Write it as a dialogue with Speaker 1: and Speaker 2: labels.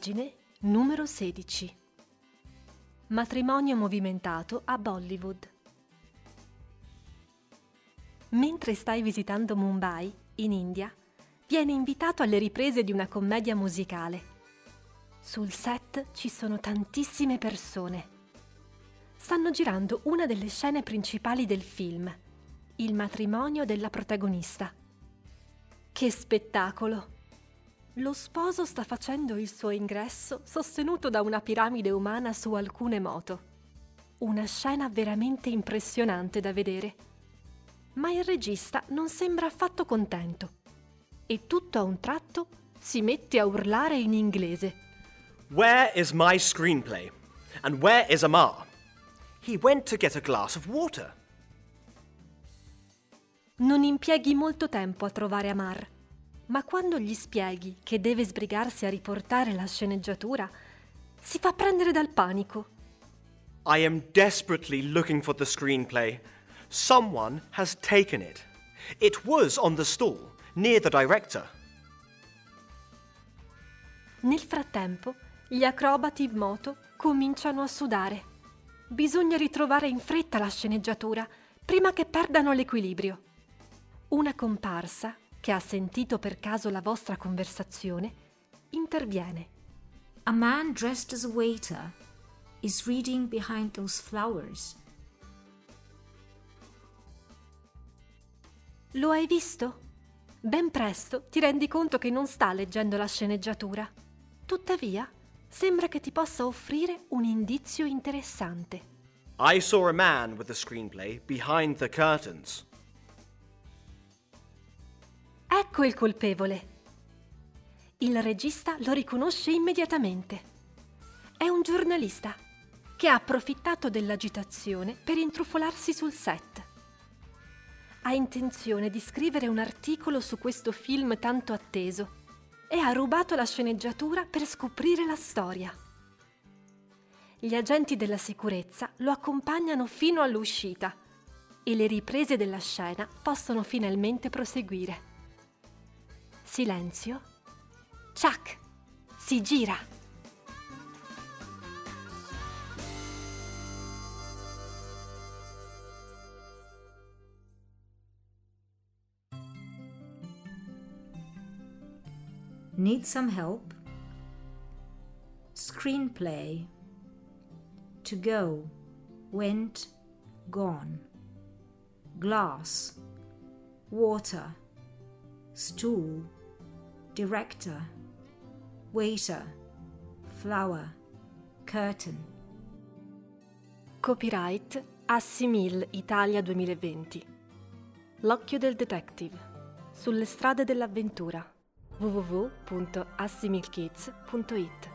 Speaker 1: Pagine numero 16. Matrimonio movimentato a Bollywood. Mentre stai visitando Mumbai, in India, vieni invitato alle riprese di una commedia musicale. Sul set ci sono tantissime persone. Stanno girando una delle scene principali del film, il matrimonio della protagonista. Che spettacolo! Lo sposo sta facendo il suo ingresso sostenuto da una piramide umana su alcune moto. Una scena veramente impressionante da vedere. Ma il regista non sembra affatto contento e tutto a un tratto si mette a urlare in inglese.
Speaker 2: Where is my screenplay? And where is Amar? He went to get a glass of water.
Speaker 1: Non impieghi molto tempo a trovare Amar ma quando gli spieghi che deve sbrigarsi a riportare la sceneggiatura, si fa prendere dal panico.
Speaker 2: I am desperately looking for the screenplay. Someone has taken it. It was on the stool, near the director.
Speaker 1: Nel frattempo, gli acrobati in moto cominciano a sudare. Bisogna ritrovare in fretta la sceneggiatura prima che perdano l'equilibrio. Una comparsa che ha sentito per caso la vostra conversazione, interviene.
Speaker 3: A man dressed as a waiter is reading behind those flowers.
Speaker 1: Lo hai visto? Ben presto ti rendi conto che non sta leggendo la sceneggiatura. Tuttavia, sembra che ti possa offrire un indizio interessante.
Speaker 2: I saw a man with a screenplay behind the curtains.
Speaker 1: Ecco il colpevole. Il regista lo riconosce immediatamente. È un giornalista che ha approfittato dell'agitazione per intrufolarsi sul set. Ha intenzione di scrivere un articolo su questo film tanto atteso e ha rubato la sceneggiatura per scoprire la storia. Gli agenti della sicurezza lo accompagnano fino all'uscita e le riprese della scena possono finalmente proseguire. Silenzio. Chuck si gira.
Speaker 3: Need some help? Screenplay. To go. Went. Gone. Glass. Water. Stool director, waiter, flower, curtain.
Speaker 1: Copyright Assimil Italia 2020. L'occhio del detective. Sulle strade dell'avventura. www.assimilkids.it